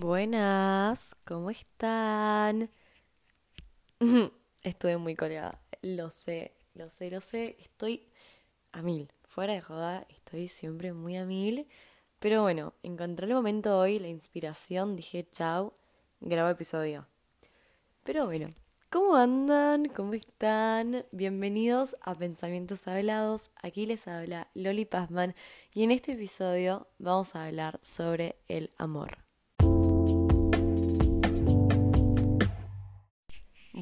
Buenas, ¿cómo están? Estuve muy colgada, lo sé, lo sé, lo sé, estoy a mil, fuera de joda, estoy siempre muy a mil, pero bueno, encontré el momento hoy, la inspiración, dije chau, grabo episodio. Pero bueno, ¿cómo andan? ¿Cómo están? Bienvenidos a Pensamientos Hablados, aquí les habla Loli Pazman y en este episodio vamos a hablar sobre el amor.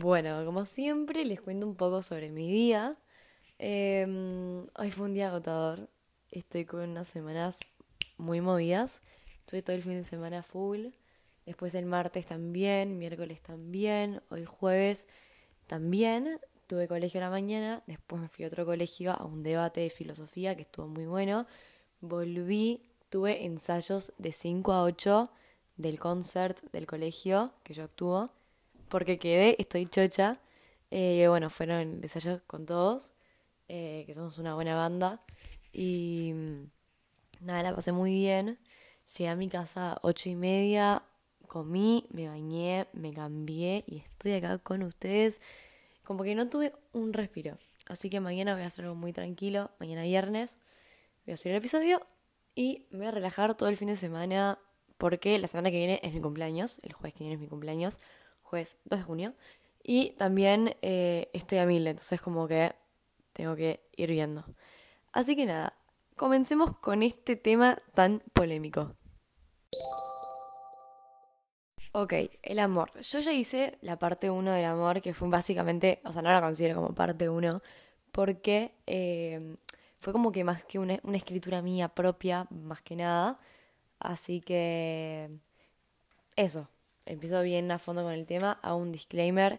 Bueno, como siempre, les cuento un poco sobre mi día. Em, hoy fue un día agotador. Estoy con unas semanas muy movidas. Estuve todo el fin de semana full. Después el martes también, miércoles también, hoy jueves también. Tuve colegio a la mañana, después me fui a otro colegio a un debate de filosofía que estuvo muy bueno. Volví, tuve ensayos de 5 a 8 del concert del colegio que yo actúo porque quedé, estoy chocha. Eh, bueno, fueron ensayos con todos, eh, que somos una buena banda. Y mm, nada, la pasé muy bien. Llegué a mi casa a ocho y media, comí, me bañé, me cambié y estoy acá con ustedes. Como que no tuve un respiro. Así que mañana voy a hacer algo muy tranquilo. Mañana viernes voy a subir el episodio y me voy a relajar todo el fin de semana porque la semana que viene es mi cumpleaños. El jueves que viene es mi cumpleaños jueves 2 de junio. Y también eh, estoy a mil, entonces como que tengo que ir viendo. Así que nada, comencemos con este tema tan polémico. Ok, el amor. Yo ya hice la parte 1 del amor, que fue básicamente, o sea, no la considero como parte 1, porque eh, fue como que más que una, una escritura mía propia, más que nada. Así que... Eso, empiezo bien a fondo con el tema, a un disclaimer.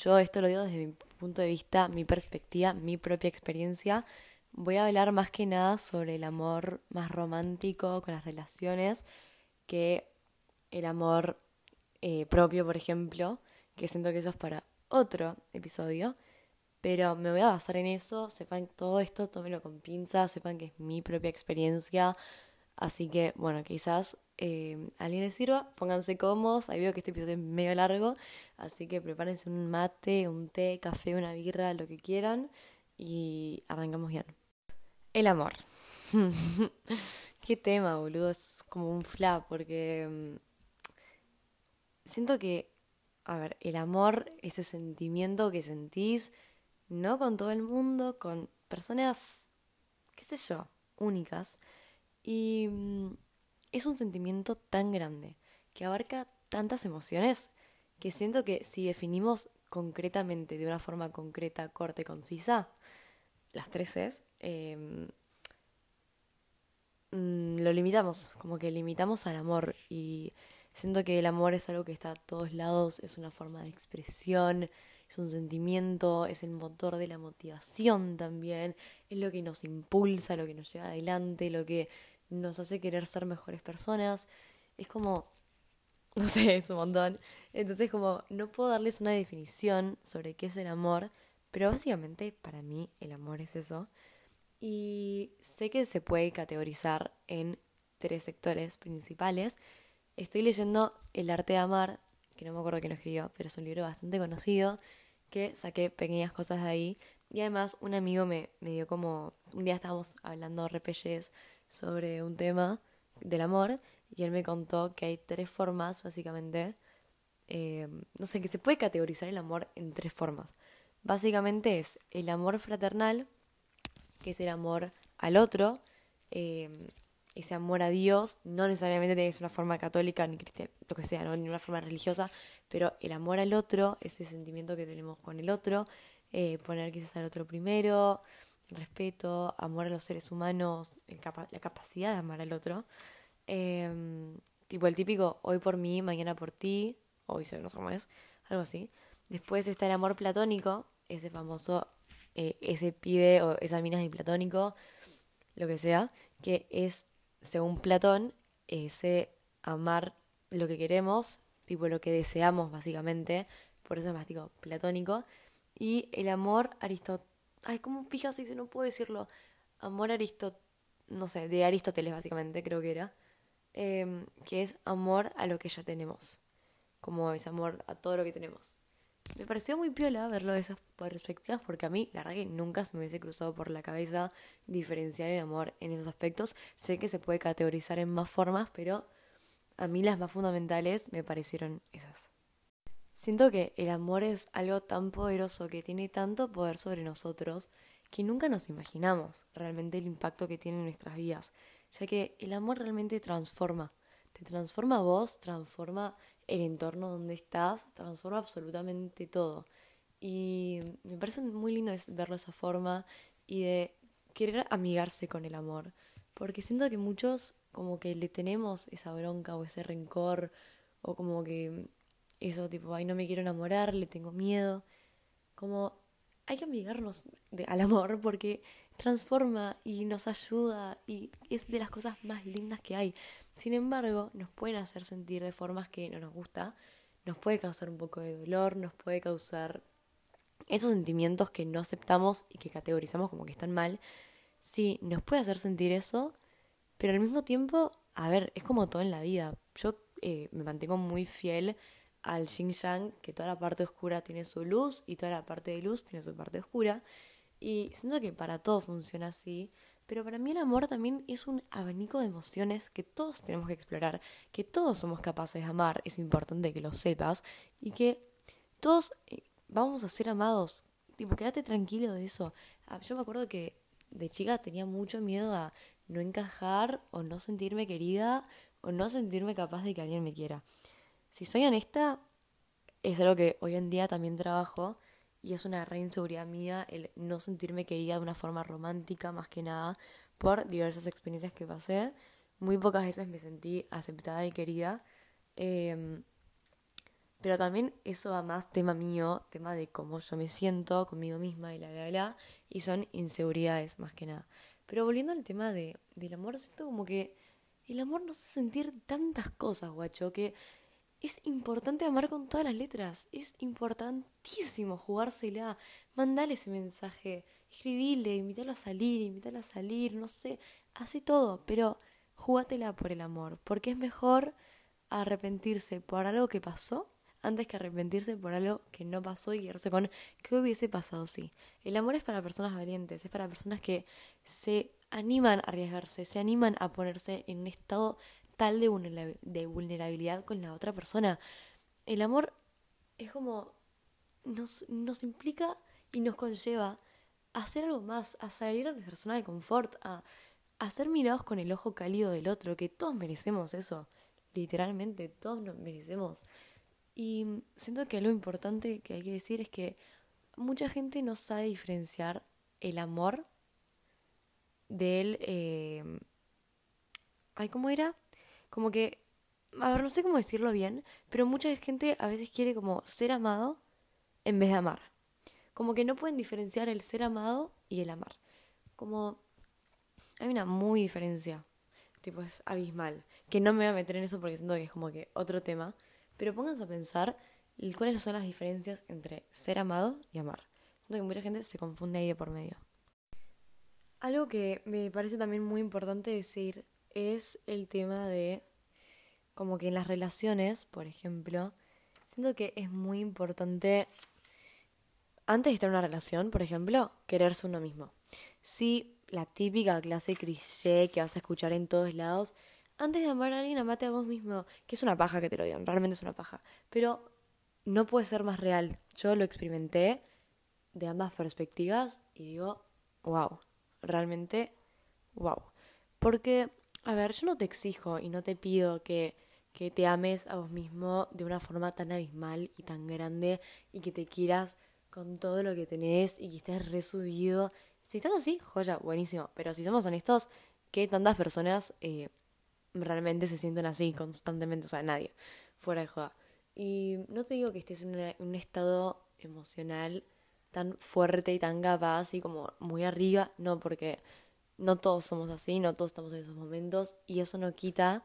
Yo esto lo digo desde mi punto de vista, mi perspectiva, mi propia experiencia. Voy a hablar más que nada sobre el amor más romántico con las relaciones que el amor eh, propio, por ejemplo, que siento que eso es para otro episodio. Pero me voy a basar en eso, sepan todo esto, tómenlo con pinzas, sepan que es mi propia experiencia. Así que, bueno, quizás eh, a alguien les sirva, pónganse cómodos. Ahí veo que este episodio es medio largo, así que prepárense un mate, un té, café, una birra, lo que quieran y arrancamos bien. El amor. Qué tema, boludo. Es como un flap porque mm, siento que, a ver, el amor, ese sentimiento que sentís, no con todo el mundo, con personas, qué sé yo, únicas. Y mm, es un sentimiento tan grande que abarca tantas emociones que siento que si definimos concretamente, de una forma concreta, corta y concisa, las tres es, em, mm, lo limitamos, como que limitamos al amor. Y siento que el amor es algo que está a todos lados, es una forma de expresión, es un sentimiento, es el motor de la motivación también, es lo que nos impulsa, lo que nos lleva adelante, lo que nos hace querer ser mejores personas. Es como, no sé, es un montón. Entonces como no puedo darles una definición sobre qué es el amor, pero básicamente para mí el amor es eso. Y sé que se puede categorizar en tres sectores principales. Estoy leyendo El arte de amar, que no me acuerdo quién lo escribió, pero es un libro bastante conocido, que saqué pequeñas cosas de ahí. Y además un amigo me, me dio como, un día estábamos hablando repelles sobre un tema del amor y él me contó que hay tres formas, básicamente, eh, no sé, que se puede categorizar el amor en tres formas. Básicamente es el amor fraternal, que es el amor al otro, eh, ese amor a Dios, no necesariamente tiene que ser una forma católica ni cristiana, lo que sea, ¿no? ni una forma religiosa, pero el amor al otro, ese sentimiento que tenemos con el otro, eh, poner quizás al otro primero, respeto, amor a los seres humanos, la capacidad de amar al otro. Em, tipo el típico hoy por mí, mañana por ti, hoy se no sé cómo es, algo así. Después está el amor platónico, ese famoso, eh, ese pibe o esa mina de platónico, lo que sea, que es, según Platón, ese amar lo que queremos, tipo lo que deseamos básicamente, por eso es más tipo platónico. Y el amor aristotélico Ay, ¿cómo fijas si no puedo decirlo? Amor Aristóteles, no sé, de Aristóteles básicamente, creo que era. em, que es amor a lo que ya tenemos, como es amor a todo lo que tenemos. Me pareció muy piola verlo de esas perspectivas porque a mí, la verdad que nunca se me hubiese cruzado por la cabeza diferenciar el amor en esos aspectos. Sé que se puede categorizar en más formas, pero a mí las más fundamentales me parecieron esas. Siento que el amor es algo tan poderoso que tiene tanto poder sobre nosotros que nunca nos imaginamos realmente el impacto que tiene en nuestras vidas, ya que el amor realmente transforma, te transforma a vos, transforma el entorno donde estás, transforma absolutamente todo. Y me parece muy lindo verlo de esa forma y de querer amigarse con el amor, porque siento que muchos como que le tenemos esa bronca o ese rencor o como que eso tipo, ay, no me quiero enamorar, le tengo miedo. Como hay que amigarnos al amor porque transforma y nos ayuda y es de las cosas más lindas que hay. Sin embargo, nos pueden hacer sentir de formas que no nos gusta, nos puede causar un poco de dolor, nos puede causar esos sentimientos que no aceptamos y que categorizamos como que están mal. Sí, nos puede hacer sentir eso, pero al mismo tiempo, a ver, es como todo en la vida. Yo eh, me mantengo muy fiel al yin que toda la parte oscura tiene su luz y toda la parte de luz tiene su parte oscura. Y siento que para todo funciona así, pero para mí el amor también es un abanico de emociones que todos tenemos que explorar, que todos somos capaces de amar, es importante que lo sepas, y que todos eh, vamos a ser amados. Tipo, quédate tranquilo de eso. Ah, yo me acuerdo que de chica tenía mucho miedo a no encajar o no sentirme querida o no sentirme capaz de que alguien me quiera. Si soy honesta, es algo que hoy en día también trabajo y es una re inseguridad mía el no sentirme querida de una forma romántica más que nada por diversas experiencias que pasé. Muy pocas veces me sentí aceptada y querida. Em, pero también eso va más tema mío, tema de cómo yo me siento conmigo misma y la, la, la, y son inseguridades más que nada. Pero volviendo al tema de, del amor, siento como que el amor nos hace sentir tantas cosas, guacho, que es importante amar con todas las letras. Es importantísimo jugársela. Mandale ese mensaje. Escribile, invítalo a salir, invítalo a salir, no sé. Hace todo, pero jugátela por el amor. Porque es mejor arrepentirse por algo que pasó antes que arrepentirse por algo que no pasó y quedarse con qué hubiese pasado si. El amor es para personas valientes, es para personas que se animan a arriesgarse, se animan a ponerse en un estado tal de vulnerabilidad con la otra persona. El amor es como nos, nos implica y nos conlleva a hacer algo más, a salir a nuestra zona de confort, a, a ser mirados con el ojo cálido del otro, que todos merecemos eso, literalmente, todos nos merecemos. Y siento que algo importante que hay que decir es que mucha gente no sabe diferenciar el amor del... Eh... Ay, ¿cómo era? Como que, a ver, no sé cómo decirlo bien, pero mucha gente a veces quiere como ser amado en vez de amar. Como que no pueden diferenciar el ser amado y el amar. Como hay una muy diferencia, tipo es abismal, que no me voy a meter en eso porque siento que es como que otro tema, pero pónganse a pensar cuáles son las diferencias entre ser amado y amar. Siento que mucha gente se confunde ahí de por medio. Algo que me parece también muy importante decir es el tema de, como que en las relaciones, por ejemplo, siento que es muy importante, antes de estar en una relación, por ejemplo, quererse uno mismo. Sí, la típica clase cliché que vas a escuchar en todos lados, antes de amar a alguien, amate a vos mismo, que es una paja que te lo digan, realmente es una paja, pero no puede ser más real. Yo lo experimenté de ambas perspectivas y digo, wow, realmente, wow. Porque a ver, yo no te exijo y no te pido que, que te ames a vos mismo de una forma tan abismal y tan grande y que te quieras con todo lo que tenés y que estés resubido. Si estás así, joya, buenísimo. Pero si somos honestos, que tantas personas eh, realmente se sienten así constantemente? O sea, nadie, fuera de joda. Y no te digo que estés en, un estado emocional tan fuerte y tan capaz y como muy arriba, no, porque no todos somos así, no todos estamos en esos momentos y eso no quita,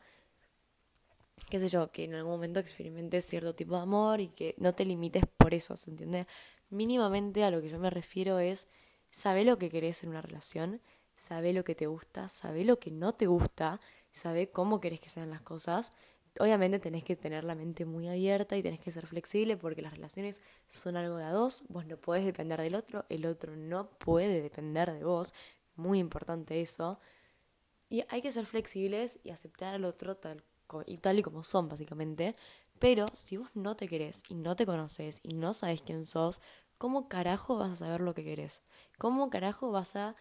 qué sé yo, que en algún momento experimentes cierto tipo de amor y que no te limites por eso, ¿se entiende? Mínimamente a lo que yo me refiero es, sabe lo que querés en una relación, sabe lo que te gusta, sabe lo que no te gusta, sabe cómo querés que sean las cosas. Obviamente tenés que tener la mente muy abierta y tenés que ser flexible porque las relaciones son algo de a dos, vos no podés depender del otro, el otro no puede depender de vos, muy importante eso. Y hay que ser flexibles y aceptar al otro tal, y tal y como son, básicamente. Pero si vos no te querés y no te conoces y no sabes quién sos, ¿cómo carajo vas a saber lo que querés? ¿Cómo carajo vas a,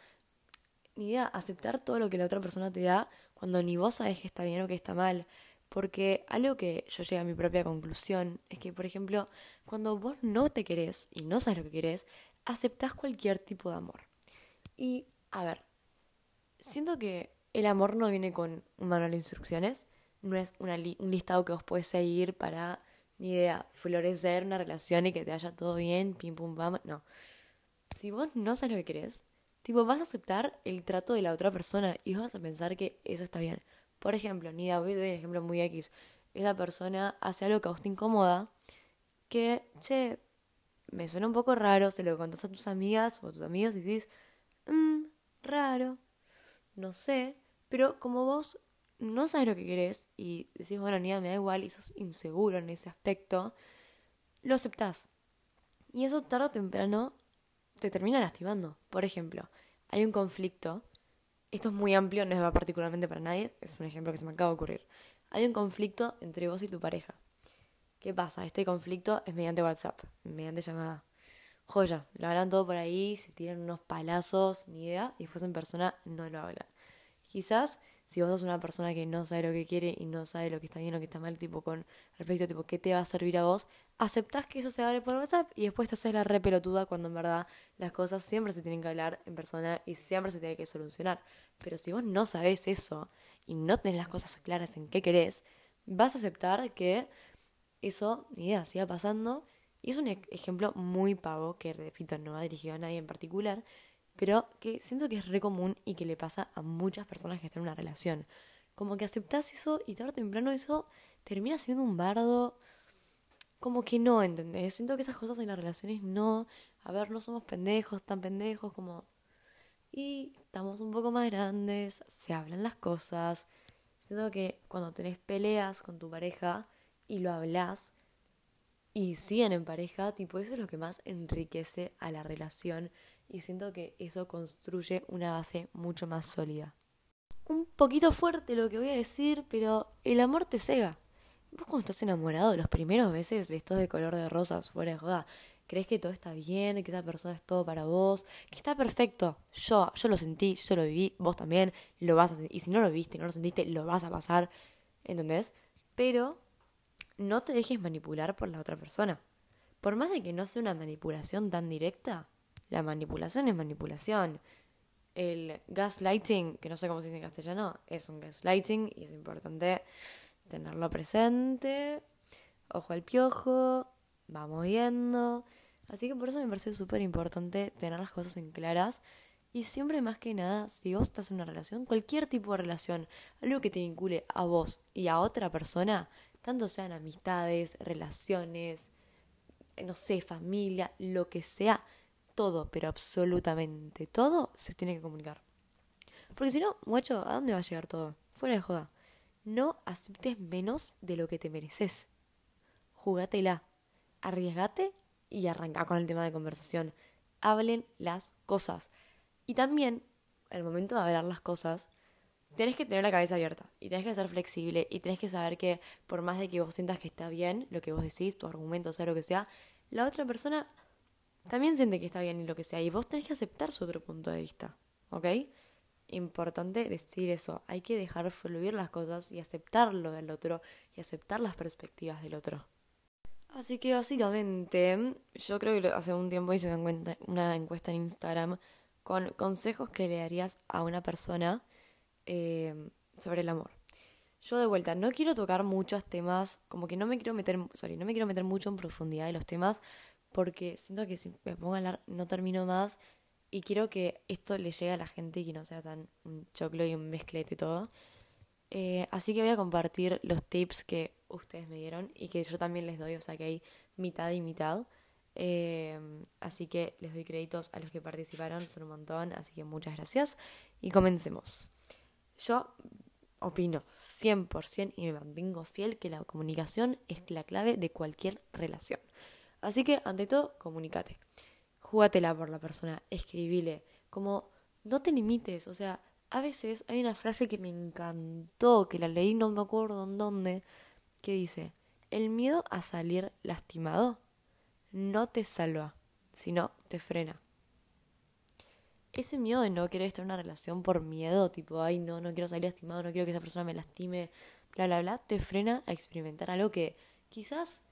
ni idea, aceptar todo lo que la otra persona te da cuando ni vos sabes que está bien o que está mal? Porque algo que yo llegué a mi propia conclusión es que, por ejemplo, cuando vos no te querés y no sabes lo que querés, aceptás cualquier tipo de amor. Y, a ver, siento que el amor no viene con un manual de instrucciones, no es un listado que vos podés seguir para, ni idea, florecer una relación y que te vaya todo bien, pim pum pam. No. Si vos no sabes lo que querés, tipo, vas a aceptar el trato de la otra persona y vas a pensar que eso está bien. Por ejemplo, ni idea, voy a dar un ejemplo muy X. Esa persona hace algo que a vos te incomoda, que, che, me suena un poco raro, se lo contás a tus amigas o a tus amigos y dices, mmm, raro, no sé, pero como vos no sabes lo que querés y decís, bueno, ni me da igual y sos inseguro en ese aspecto, lo aceptás. Y eso tarde o temprano te termina lastimando. Por ejemplo, hay un conflicto, esto es muy amplio, no es particularmente para nadie, es un ejemplo que se me acaba de ocurrir. Hay un conflicto entre vos y tu pareja. ¿Qué pasa? Este conflicto es mediante WhatsApp, mediante llamada. Joya, lo hablan todo por ahí, se tiran unos palazos, ni idea, y después en persona no lo hablan. Quizás si vos sos una persona que no sabe lo que quiere y no sabe lo que está bien o lo que está mal, tipo con respecto a tipo qué te va a servir a vos, aceptás que eso se hable por WhatsApp y después te haces la re pelotuda cuando en verdad las cosas siempre se tienen que hablar en persona y siempre se tiene que solucionar. Pero si vos no sabés eso y no tenés las cosas claras en qué querés, vas a aceptar que eso, ni idea, siga pasando. Y es un ejemplo muy pavo, que repito, no va dirigido a nadie en particular, pero que siento que es re común y que le pasa a muchas personas que están en una relación. Como que aceptás eso y tarde o temprano eso termina siendo un bardo. Como que no, ¿entendés? Siento que esas cosas en las relaciones no. A ver, no somos pendejos, tan pendejos como. Y estamos un poco más grandes, se hablan las cosas. Siento que cuando tenés peleas con tu pareja y lo hablas y siguen en pareja, tipo, eso es lo que más enriquece a la relación y siento que eso construye una base mucho más sólida. Un poquito fuerte lo que voy a decir, pero el amor te cega. Vos cuando estás enamorado, los primeros meses ves todo de color de rosas, fuera de joda. Crees que todo está bien, que esa persona es todo para vos, que está perfecto. Yo, yo lo sentí, yo lo viví, vos también lo vas a sentir. Y si no lo viste, no lo sentiste, lo vas a pasar. ¿Entendés? Pero no te dejes manipular por la otra persona. Por más de que no sea una manipulación tan directa, la manipulación es manipulación. El gaslighting, que no sé cómo se dice en castellano, es un gaslighting y es importante tenerlo presente. Ojo al piojo, vamos viendo. Así que por eso me parece súper importante tener las cosas en claras. Y siempre más que nada, si vos estás en una relación, cualquier tipo de relación, algo que te vincule a vos y a otra persona, tanto sean amistades, relaciones, no sé, familia, lo que sea, todo, pero absolutamente todo se tiene que comunicar. Porque si no, guacho, ¿a dónde va a llegar todo? Fuera de joda. No aceptes menos de lo que te mereces. Jugátela. Arriesgate y arranca con el tema de conversación. Hablen las cosas. Y también, al momento de hablar las cosas, tenés que tener la cabeza abierta y tenés que ser flexible y tenés que saber que por más de que vos sientas que está bien lo que vos decís, tu argumento, sea lo que sea, la otra persona también siente que está bien y lo que sea, y vos tenés que aceptar su otro punto de vista, ¿ok? Importante decir eso, hay que dejar fluir las cosas y aceptar lo del otro y aceptar las perspectivas del otro. Así que básicamente, yo creo que hace un tiempo hice una encuesta en Instagram con consejos que le darías a una persona eh, sobre el amor. Yo de vuelta, no quiero tocar muchos temas, como que no me quiero meter, sorry, no me quiero meter mucho en profundidad de los temas, porque siento que si me pongo a hablar no termino más y quiero que esto le llegue a la gente y que no sea tan un choclo y un mezclete todo. Eh, así que voy a compartir los tips que ustedes me dieron y que yo también les doy, o sea que hay mitad y mitad. Eh, así que les doy créditos a los que participaron, son un montón, así que muchas gracias y comencemos. Yo opino 100% y me mantengo fiel que la comunicación es la clave de cualquier relación. Así que, ante todo, comunícate. Júgatela por la persona, escribile. Como, no te limites. O sea, a veces hay una frase que me encantó, que la leí no me acuerdo en dónde, que dice, el miedo a salir lastimado no te salva, sino te frena. Ese miedo de no querer estar en una relación por miedo, tipo, ay, no, no quiero salir lastimado, no quiero que esa persona me lastime, bla, bla, bla, te frena a experimentar algo que quizás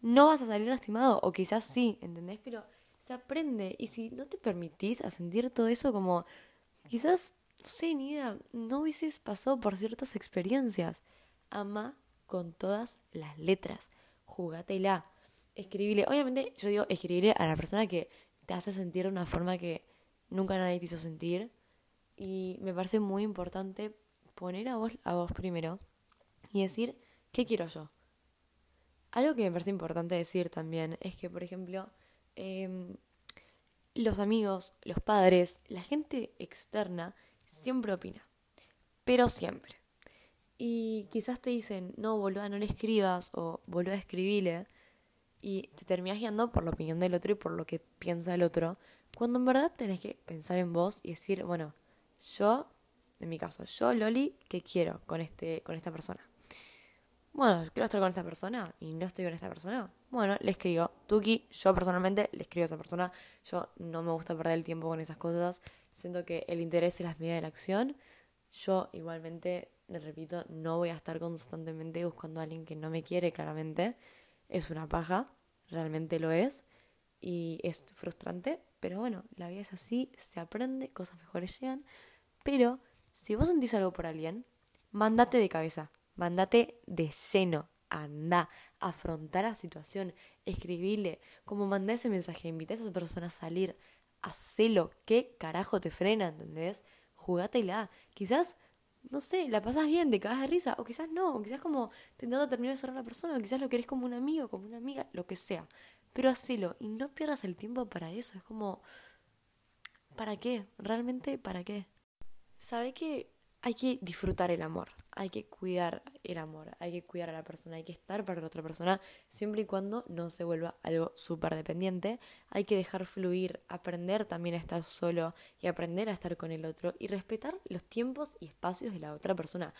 no vas a salir lastimado, o quizás sí, ¿entendés? Pero se aprende, y si no te permitís a sentir todo eso como, quizás, no sé, ni idea, no hubieses pasado por ciertas experiencias. Ama con todas las letras, jugátela escribirle, obviamente yo digo escribirle a la persona que te hace sentir de una forma que nunca nadie te hizo sentir y me parece muy importante poner a vos, a vos primero y decir, ¿qué quiero yo? Algo que me parece importante decir también es que, por ejemplo, em, los amigos, los padres, la gente externa siempre opina, pero siempre. Y quizás te dicen, no, boluda, no le escribas o boluda, escribile y te terminas guiando por la opinión del otro y por lo que piensa el otro, cuando en verdad tenés que pensar en vos y decir, bueno, yo, en mi caso, yo, Loli, ¿qué quiero con, este, con esta persona? Bueno, quiero estar con esta persona y no estoy con esta persona. Bueno, le escribo. Tuki, yo personalmente le escribo a esa persona. Yo no me gusta perder el tiempo con esas cosas. Siento que el interés es las medidas de la acción. Yo igualmente, le repito, no voy a estar constantemente buscando a alguien que no me quiere, claramente es una paja, realmente lo es, y es frustrante, pero bueno, la vida es así, se aprende, cosas mejores llegan, pero si vos sentís algo por alguien, mandate de cabeza, mandate de lleno, anda, afrontar la situación, escribile, como mandé ese mensaje, invita a esa persona a salir, hacelo, ¿qué carajo te frena, entendés? Jugátela, quizás no sé, la pasas bien, te cagas de risa, o quizás no, o quizás como intentando terminar de ser una persona, o quizás lo querés como un amigo, como una amiga, lo que sea. Pero hacelo y no pierdas el tiempo para eso, es como, ¿para qué? ¿Realmente para qué? ¿Sabe que hay que disfrutar el amor, hay que cuidar el amor, hay que cuidar a la persona, hay que estar para la otra persona, siempre y cuando no se vuelva algo súper dependiente. Hay que dejar fluir, aprender también a estar solo y aprender a estar con el otro y respetar los tiempos y espacios de la otra persona.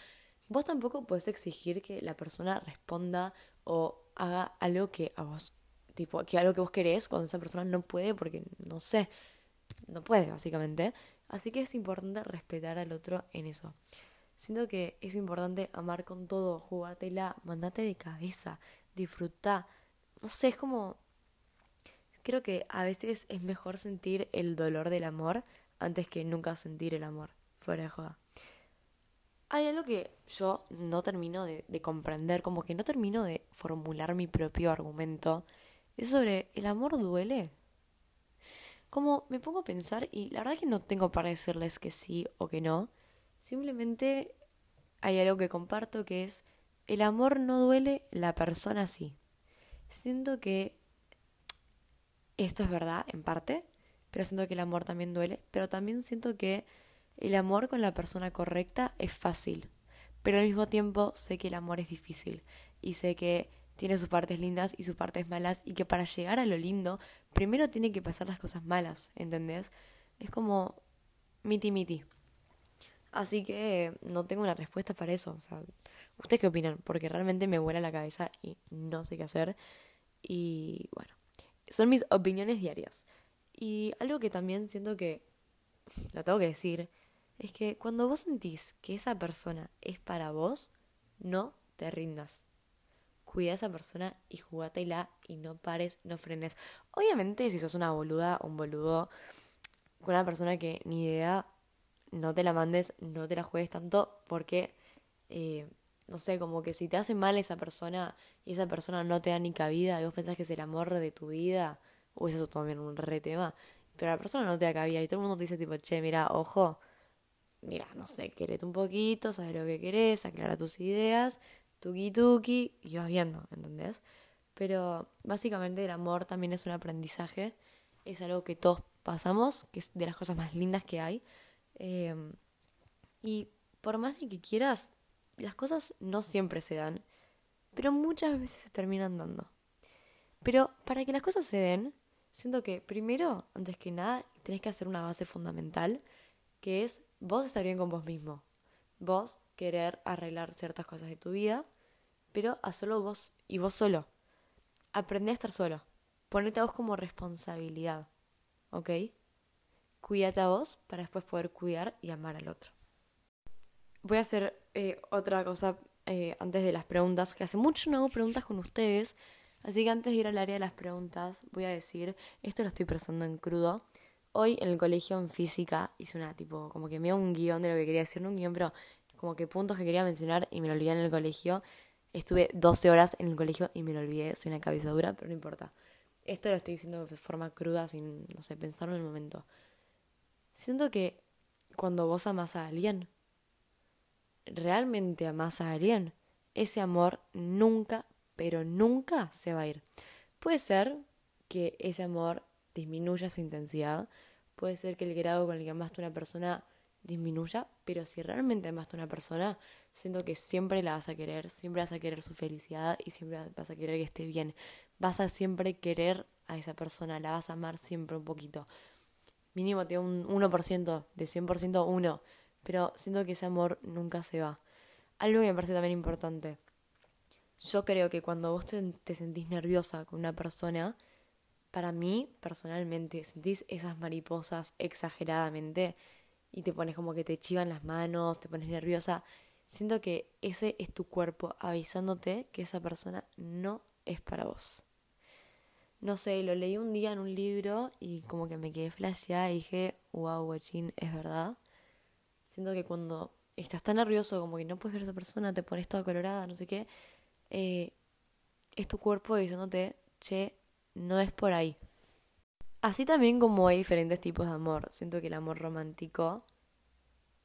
Vos tampoco podés exigir que la persona responda o haga algo que a vos, tipo, que algo que vos querés cuando esa persona no puede porque, no sé, no puede básicamente. Así que es importante respetar al otro en eso. Siento que es importante amar con todo, jugártela, mandate de cabeza, disfrutar. No sé, es como... Creo que a veces es mejor sentir el dolor del amor antes que nunca sentir el amor. Fuera de joda. Hay algo que yo no termino de, de comprender, como que no termino de formular mi propio argumento. Es sobre, ¿el amor duele? Como me pongo a pensar y la verdad que no tengo para decirles que sí o que no. Simplemente hay algo que comparto que es el amor no duele, la persona sí. Siento que esto es verdad en parte, pero siento que el amor también duele, pero también siento que el amor con la persona correcta es fácil, pero al mismo tiempo sé que el amor es difícil y sé que tiene sus partes lindas y sus partes malas y que para llegar a lo lindo primero tiene que pasar las cosas malas, ¿entendés? Es como miti miti. Así que no tengo una respuesta para eso. ¿Ustedes qué opinan? Porque realmente me vuela la cabeza y no sé qué hacer. Y bueno, son mis opiniones diarias. Y algo que también siento que, lo tengo que decir, es que cuando vos sentís que esa persona es para vos, no te rindas cuida a esa persona y jugátela y no pares, no frenes. Obviamente, si sos una boluda o un boludo con una persona que ni idea, no te la mandes, no te la juegues tanto, porque, eh, no sé, como que si te hace mal esa persona y esa persona no te da ni cabida y vos pensás que es el amor de tu vida, o eso es también un re tema, pero la persona no te da cabida y todo el mundo te dice tipo, che, mira, ojo, mira, no sé, querete un poquito, sabes lo que querés, aclara tus ideas, tuki tuki, y vas viendo, ¿entendés? Pero básicamente el amor también es un aprendizaje, es algo que todos pasamos, que es de las cosas más lindas que hay. Em, y por más de que quieras, las cosas no siempre se dan, pero muchas veces se terminan dando. Pero para que las cosas se den, siento que primero, antes que nada, tenés que hacer una base fundamental, que es vos estar bien con vos mismo. Vos querer arreglar ciertas cosas de tu vida, pero hacerlo vos y vos solo. Aprende a estar solo. Ponete a vos como responsabilidad. ¿Ok? Cuídate a vos para después poder cuidar y amar al otro. Voy a hacer eh, otra cosa eh, antes de las preguntas, que hace mucho no hago preguntas con ustedes, así que antes de ir al área de las preguntas voy a decir, esto lo estoy pensando en crudo. Hoy en el colegio en física hice una tipo, como que me dio un guion de lo que quería decir, no un guion, pero como que puntos que quería mencionar y me lo olvidé en el colegio. Estuve 12 horas en el colegio y me lo olvidé, soy una cabeza dura, pero no importa. Esto lo estoy diciendo de forma cruda, sin, no sé, pensarlo en el momento. Siento que cuando vos amas a alguien, realmente amas a alguien, ese amor nunca, pero nunca se va a ir. Puede ser que ese amor disminuya su intensidad, puede ser que el grado con el que amaste a una persona disminuya, pero si realmente amaste a una persona, siento que siempre la vas a querer, siempre vas a querer su felicidad y siempre vas a querer que esté bien. Vas a siempre querer a esa persona, la vas a amar siempre un poquito. Mínimo tiene un 1%, de 100% uno pero siento que ese amor nunca se va. Algo que me parece también importante. Yo creo que cuando vos te, sentís nerviosa con una persona, para mí, personalmente, sentís esas mariposas exageradamente y te pones como que te chivan las manos, te pones nerviosa. Siento que ese es tu cuerpo avisándote que esa persona no es para vos. No sé, lo leí un día en un libro y como que me quedé flasheada y dije, wow, guachín, es verdad. Siento que cuando estás tan nervioso como que no puedes ver a esa persona, te pones toda colorada, no sé qué, eh, es tu cuerpo diciéndote, che, no es por ahí. Así también como hay diferentes tipos de amor. Siento que el amor romántico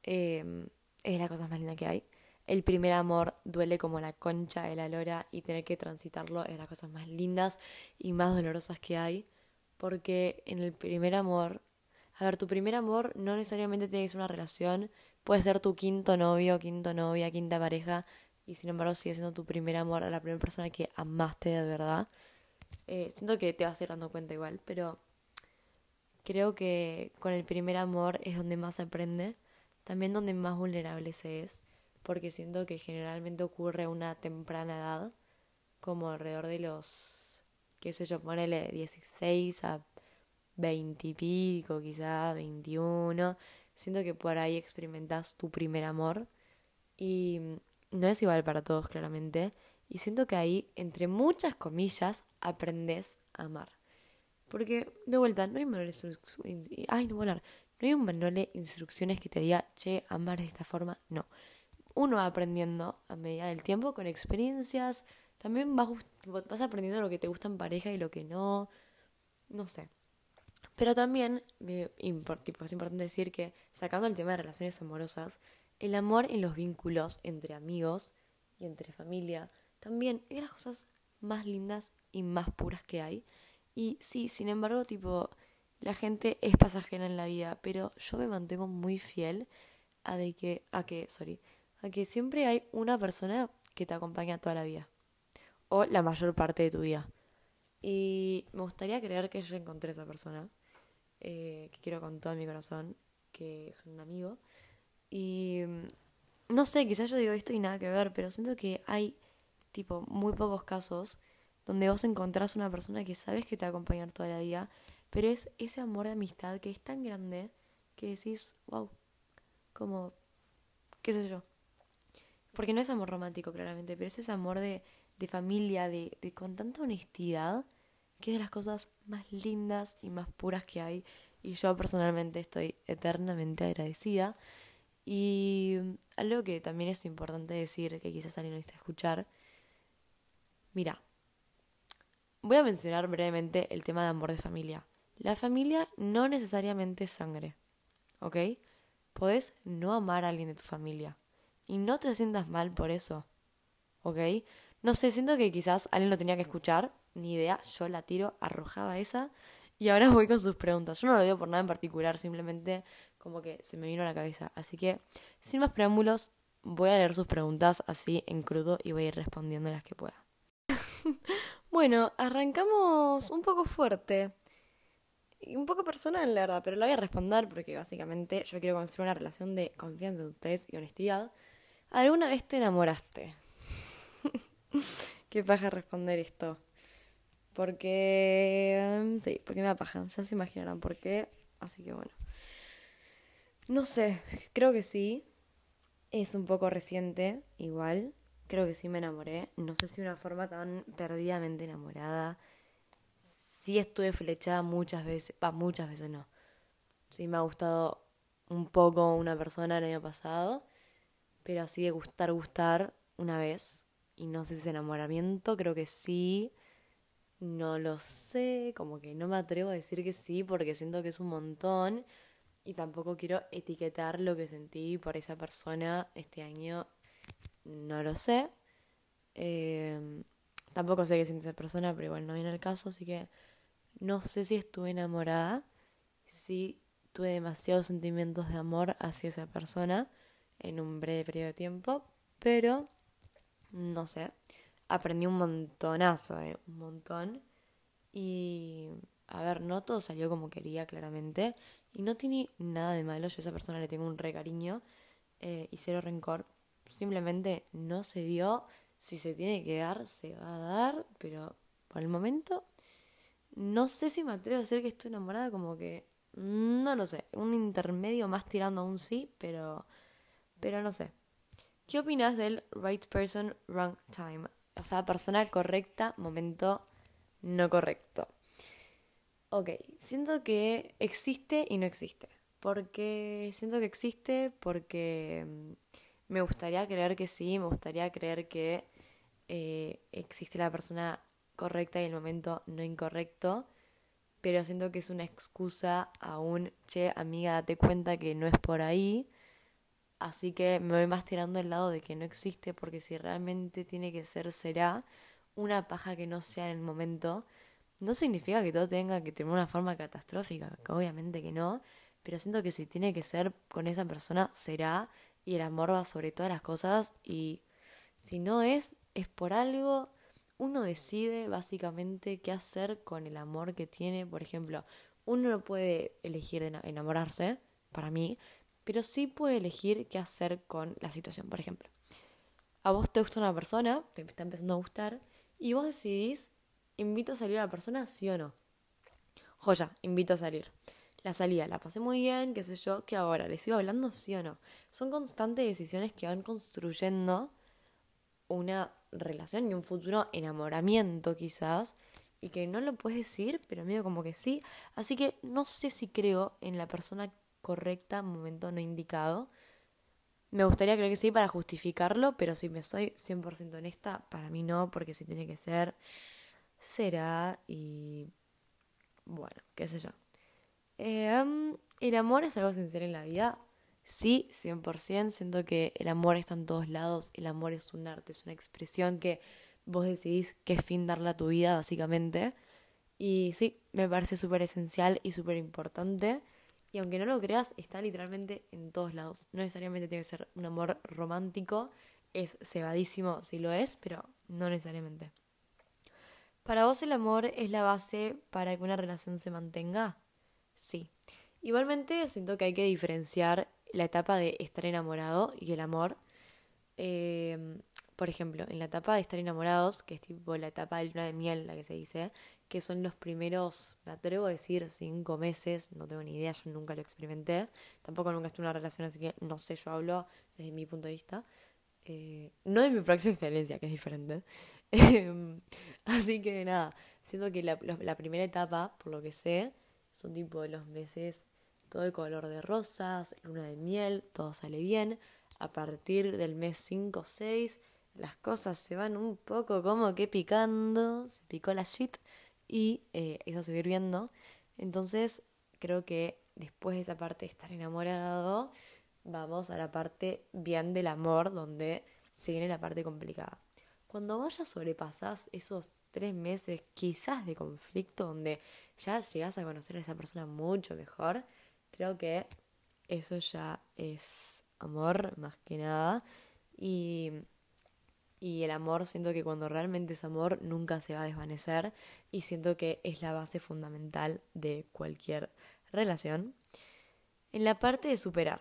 em, es la cosa más linda que hay. El primer amor duele como la concha de la lora y tener que transitarlo es las cosas más lindas y más dolorosas que hay. Porque en el primer amor a ver, tu primer amor no necesariamente tiene que ser una relación, puede ser tu quinto novio, quinto novia, quinta pareja, y sin embargo sigue siendo tu primer amor a la primera persona que amaste de verdad. Eh, siento que te vas a ir dando cuenta igual, pero creo que con el primer amor es donde más se aprende, también donde más vulnerable se es, porque siento que generalmente ocurre a una temprana edad, como alrededor de los, qué sé yo, ponele 16 a veintipico, quizás veintiuno. Siento que por ahí experimentas tu primer amor y no es igual para todos, claramente. Y siento que ahí, entre muchas comillas, aprendes a amar. Porque, de vuelta, no hay manuales. Ay, no volar. No hay un manual de instrucciones que te diga, che, amar de esta forma. No. Uno va aprendiendo a medida del tiempo con experiencias. También vas, vas aprendiendo lo que te gusta en pareja y lo que no. No sé. Pero también es importante decir que, sacando el tema de relaciones amorosas, el amor en los vínculos entre amigos y entre familia también es las cosas más lindas y más puras que hay. Y sí, sin embargo, tipo, la gente es pasajera en la vida, pero yo me mantengo muy fiel a de que, a que, sorry, a que siempre hay una persona que te acompaña toda la vida. O la mayor parte de tu vida. Y me gustaría creer que yo encontré a esa persona. Eh, que quiero con todo mi corazón, que es un amigo. Y mm, no sé, quizás yo digo esto y nada que ver, pero siento que hay tipo muy pocos casos donde vos encontrás una persona que sabes que te va a acompañar toda la vida, pero es ese amor de amistad que es tan grande que decís, wow, como, qué sé yo. Porque no es amor romántico, claramente, pero es ese amor de, de familia, de, de con tanta honestidad que es de las cosas más lindas y más puras que hay. Y yo personalmente estoy eternamente agradecida. Y algo que también es importante decir, que quizás alguien no está a escuchar. Mira, voy a mencionar brevemente el tema de amor de familia. La familia no necesariamente es sangre, ¿ok? Podés no amar a alguien de tu familia. Y no te sientas mal por eso, ¿ok? No sé, siento que quizás alguien lo tenía que escuchar ni idea, yo la tiro, arrojaba esa. Y ahora voy con sus preguntas. Yo no lo digo por nada en particular, simplemente como que se me vino a la cabeza. Así que, sin más preámbulos, voy a leer sus preguntas así en crudo y voy a ir respondiendo las que pueda. bueno, arrancamos un poco fuerte. Y un poco personal, la verdad, pero lo voy a responder porque básicamente yo quiero construir una relación de confianza de ustedes y honestidad. ¿Alguna vez te enamoraste? Qué paja responder esto. Porque... Sí, porque me da paja. Ya se imaginarán por qué. Así que bueno. No sé, creo que sí. Es un poco reciente, igual. Creo que sí me enamoré. No sé si una forma tan perdidamente enamorada. Sí estuve flechada muchas veces. Va, muchas veces no. Sí me ha gustado un poco una persona el año pasado. Pero así de gustar, gustar una vez. Y no sé si es enamoramiento, creo que sí. No lo sé, como que no me atrevo a decir que sí porque siento que es un montón y tampoco quiero etiquetar lo que sentí por esa persona este año. No lo sé. Eh, tampoco sé qué siente esa persona, pero igual no viene el caso, así que no sé si estuve enamorada. Sí tuve demasiados sentimientos de amor hacia esa persona en un breve periodo de tiempo, pero no sé. Aprendí un montonazo, eh, un montón. Y a ver, no todo salió como quería, claramente. Y no tiene nada de malo, yo a esa persona le tengo un re cariño eh, y cero rencor. Simplemente no se dio. Si se tiene que dar, se va a dar, pero por el momento no sé si me atrevo a decir que estoy enamorada, como que no lo sé, un intermedio más tirando a un sí, pero pero no sé. ¿Qué opinas del right person, wrong time? O sea, persona correcta, momento no correcto. Ok, siento que existe y no existe. Porque siento que existe porque mm, me gustaría creer que sí, me gustaría creer que eh, existe la persona correcta y el momento no incorrecto, pero siento que es una excusa a un, che, amiga, date cuenta que no es por ahí. Así que me voy más tirando el lado de que no existe, porque si realmente tiene que ser, será una paja que no sea en el momento no significa que todo tenga que tener una forma catastrófica, obviamente que no, pero siento que si tiene que ser con esa persona, será, y el amor va sobre todas las cosas, y si no es, es por algo, uno decide básicamente qué hacer con el amor que tiene, por ejemplo, uno no puede elegir enamorarse, para mí, pero sí puede elegir qué hacer con la situación, por ejemplo. A vos te gusta una persona, te está empezando a gustar, y vos decidís ¿invito a salir a la persona, sí o no? Joya, invito a salir. La salida, la pasé muy bien, qué sé yo, ¿qué ahora? ¿Les sigo hablando, sí o no? Son constantes decisiones que van construyendo una relación y un futuro enamoramiento quizás, y que no lo puedes decir, pero medio como que sí. Así que no sé si creo en la persona correcta, momento no indicado. Me gustaría creer que sí para justificarlo, pero si me soy 100% honesta, para mí no, porque si tiene que ser será y bueno, qué sé yo. Em, ¿El amor es algo sincero en la vida? Sí, 100%. Siento que el amor está en todos lados. El amor es un arte, es una expresión que vos decidís qué fin darle a tu vida, básicamente. Y sí, me parece súper esencial y súper importante. Y aunque no lo creas, está literalmente en todos lados. No necesariamente tiene que ser un amor romántico. Es cebadísimo si lo es, pero no necesariamente. ¿Para vos el amor es la base para que una relación se mantenga? Sí. Igualmente siento que hay que diferenciar la etapa de estar enamorado y el amor. Eh, por ejemplo, en la etapa de estar enamorados, que es tipo la etapa de luna de miel, la que se dice, que son los primeros, me atrevo a decir, cinco meses, no tengo ni idea, yo nunca lo experimenté, tampoco nunca estuve en una relación, así que no sé, yo hablo desde mi punto de vista, eh, no de mi próxima experiencia, que es diferente. Em, así que nada, siento que la, la, primera etapa, por lo que sé, son tipo los meses todo de color de rosas, luna de miel, todo sale bien. A partir del mes 5 o 6, las cosas se van un poco como que picando, se picó la shit y eh, eso se va viendo. Entonces, creo que después de esa parte de estar enamorado, vamos a la parte bien del amor, donde se viene la parte complicada. Cuando vos ya sobrepasás esos tres meses quizás de conflicto donde ya llegás a conocer a esa persona mucho mejor, creo que eso ya es amor más que nada. Y, y el amor, siento que cuando realmente es amor, nunca se va a desvanecer. Y siento que es la base fundamental de cualquier relación. En la parte de superar.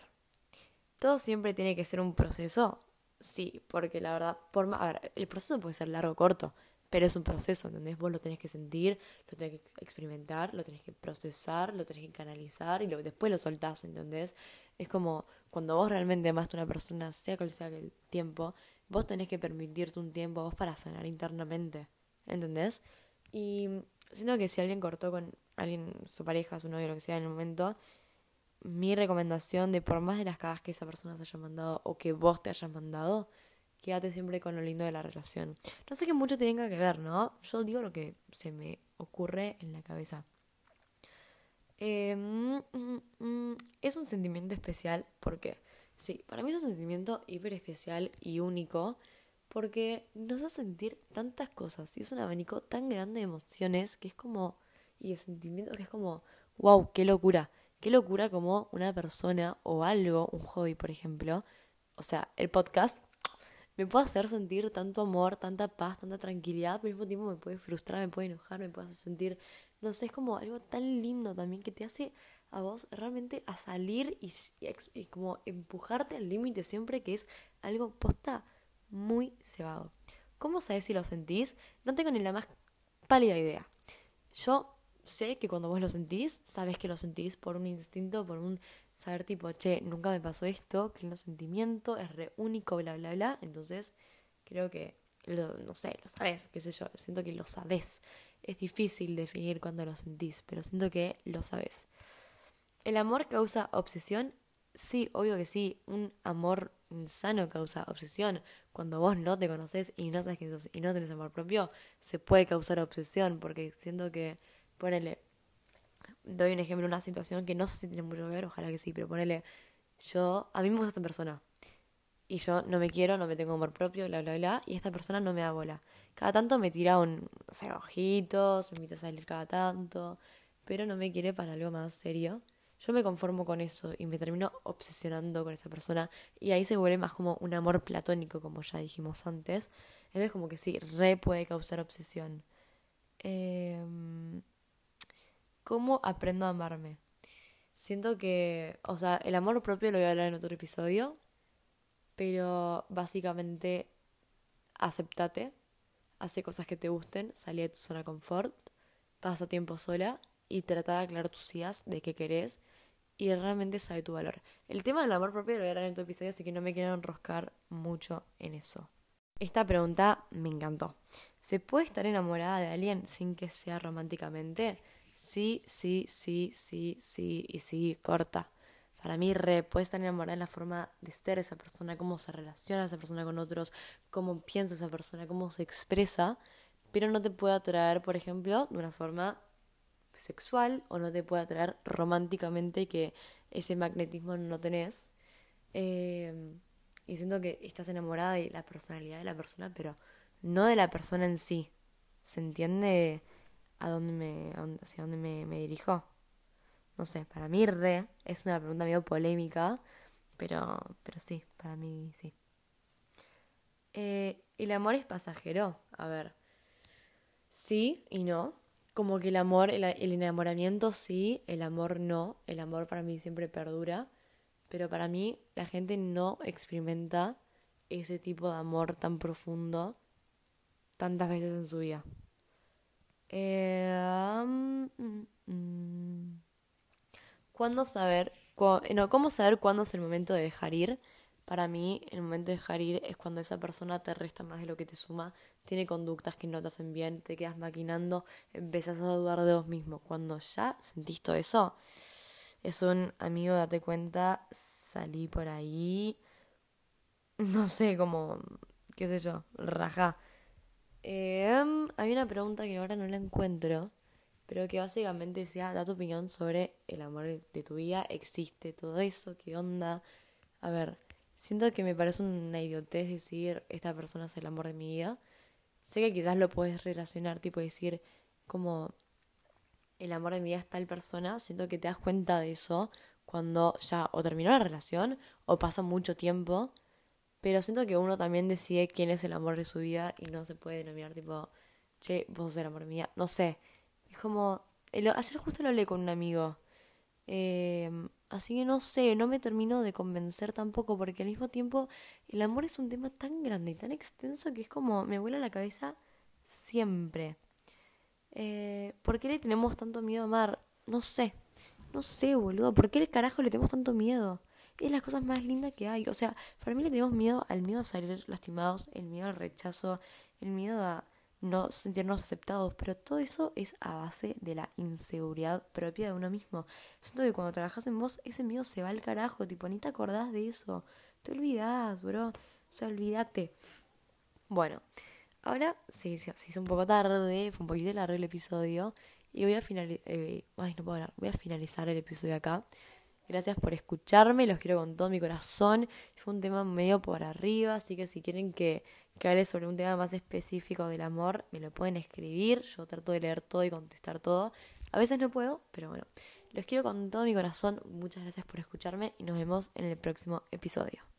¿Todo siempre tiene que ser un proceso? Sí, porque la verdad, por, a ver, el proceso puede ser largo o corto, pero es un proceso, ¿entendés? Vos lo tenés que sentir, lo tenés que experimentar, lo tenés que procesar, lo tenés que canalizar y lo, después lo soltás, ¿entendés? Es como cuando vos realmente amaste a una persona, sea cual sea el tiempo, vos tenés que permitirte un tiempo vos para sanar internamente, ¿entendés? Y siento que si alguien cortó con alguien, su pareja, su novio, lo que sea en el momento, mi recomendación de por más de las cagas que esa persona se haya mandado o que vos te hayas mandado, quédate siempre con lo lindo de la relación. No sé qué mucho tenga que ver, ¿no? Yo digo lo que se me ocurre en la cabeza. Eh, mm, mm, mm, es un sentimiento especial porque, sí, para mí es un sentimiento hiper especial y único porque nos hace sentir tantas cosas y es un abanico tan grande de emociones que es como, y de sentimientos que es como, wow, qué locura, qué locura como una persona o algo, un hobby por ejemplo, o sea, el podcast me puede hacer sentir tanto amor, tanta paz, tanta tranquilidad, pero al mismo tiempo me puede frustrar, me puede enojar, me puede hacer sentir, no sé, es como algo tan lindo también que te hace a vos realmente a salir y, y, como empujarte al límite siempre, que es algo posta muy cebado. ¿Cómo sabes si lo sentís? No tengo ni la más pálida idea. Yo sé que cuando vos lo sentís, sabes que lo sentís por un instinto, por un saber tipo, che, nunca me pasó esto, que el sentimiento es re único, bla, bla, bla. Entonces, creo que, lo, no sé, lo sabes, qué sé yo, siento que lo sabes. Es difícil definir cuando lo sentís, pero siento que lo sabes. ¿El amor causa obsesión? Sí, obvio que sí. Un amor sano causa obsesión. Cuando vos no te conoces y no sabes quién sos y no tenés amor propio, se puede causar obsesión, porque siento que, ponele, doy un ejemplo, una situación que no sé si tiene mucho que ver, ojalá que sí, pero ponele, yo, a mí me gusta esta persona. Y yo no me quiero, no me tengo amor propio, bla, bla, bla. Y esta persona no me da bola. Cada tanto me tira un, no sé, ojitos, me invita a salir cada tanto, pero no me quiere para algo más serio. Yo me conformo con eso y me termino obsesionando con esa persona. Y ahí se vuelve más como un amor platónico, como ya dijimos antes. Entonces como que sí, re puede causar obsesión. Eh, ¿Cómo aprendo a amarme? Siento que, o sea, el amor propio lo voy a hablar en otro episodio, pero básicamente aceptate, hace cosas que te gusten, salí de tu zona confort, pasa tiempo sola y trata de aclarar tus ideas de qué querés y realmente sabe tu valor. El tema del amor propio lo voy a hablar en otro episodio, así que no me quiero enroscar mucho en eso. Esta pregunta me encantó. ¿Se puede estar enamorada de alguien sin que sea románticamente? Sí, sí, sí, sí, sí y sí, corta. Para mí, re, puede estar enamorada de la forma de ser esa persona, cómo se relaciona esa persona con otros, cómo piensa esa persona, cómo se expresa, pero no te puede atraer, por ejemplo, de una forma sexual o no te puede atraer románticamente que ese magnetismo no tenés. Eh, y siento que estás enamorada de la personalidad de la persona, pero no de la persona en sí. ¿Se entiende? A dónde me, hacia dónde me, me dirijo. No sé, para mí re, es una pregunta medio polémica, pero, pero sí, para mí sí. Eh, ¿El amor es pasajero? A ver, sí y no. Como que el amor, el, el enamoramiento sí, el amor no. El amor para mí siempre perdura. Pero para mí la gente no experimenta ese tipo de amor tan profundo tantas veces en su vida. Eh, mm, mm. ¿Cuándo saber? no, ¿Cómo saber cuándo es el momento de dejar ir? Para mí, el momento de dejar ir es cuando esa persona te resta más de lo que te suma, tiene conductas que no te hacen bien, te quedas maquinando, empezás a dudar de vos mismo. Cuando ya sentís todo eso, es un amigo, date cuenta, salí por ahí, no sé, como, qué sé yo, raja. Eh, hay una pregunta que ahora no la encuentro, pero que básicamente decía, da tu opinión sobre el amor de tu vida, existe todo eso, qué onda. A ver, siento que me parece una idiotez decir, esta persona es el amor de mi vida. Sé que quizás lo puedes relacionar, tipo decir, como el amor de mi vida es tal persona, siento que te das cuenta de eso cuando ya o terminó la relación o pasa mucho tiempo Pero siento que uno también decide quién es el amor de su vida y no se puede denominar tipo, che, vos sos el amor mía. No sé. Es como, ayer justo lo hablé con un amigo. Eh, así que no sé, no me termino de convencer tampoco porque al mismo tiempo el amor es un tema tan grande y tan extenso que es como me vuela la cabeza siempre. Eh, ¿Por qué le tenemos tanto miedo a amar? No sé. No sé, boludo. ¿Por qué el carajo le tenemos tanto miedo? Es las cosas más lindas que hay. O sea, para mí le tenemos miedo al miedo a salir lastimados, el miedo al rechazo, el miedo a no sentirnos aceptados, pero todo eso es a base de la inseguridad propia de uno mismo. Siento que cuando trabajas en vos, ese miedo se va al carajo, tipo, ni te acordás de eso. Te olvidás, bro. O sea, olvídate. Bueno, ahora sí, se hizo un poco tarde, fue un poquito largo el episodio. Y voy a finalizar. Eh, ay, no puedo. Voy a finalizar el episodio acá. Gracias por escucharme, los quiero con todo mi corazón. Fue un tema medio por arriba, así que si quieren que, que hable sobre un tema más específico del amor, me lo pueden escribir. Yo trato de leer todo y contestar todo. A veces no puedo, pero bueno. Los quiero con todo mi corazón. Muchas gracias por escucharme y nos vemos en el próximo episodio.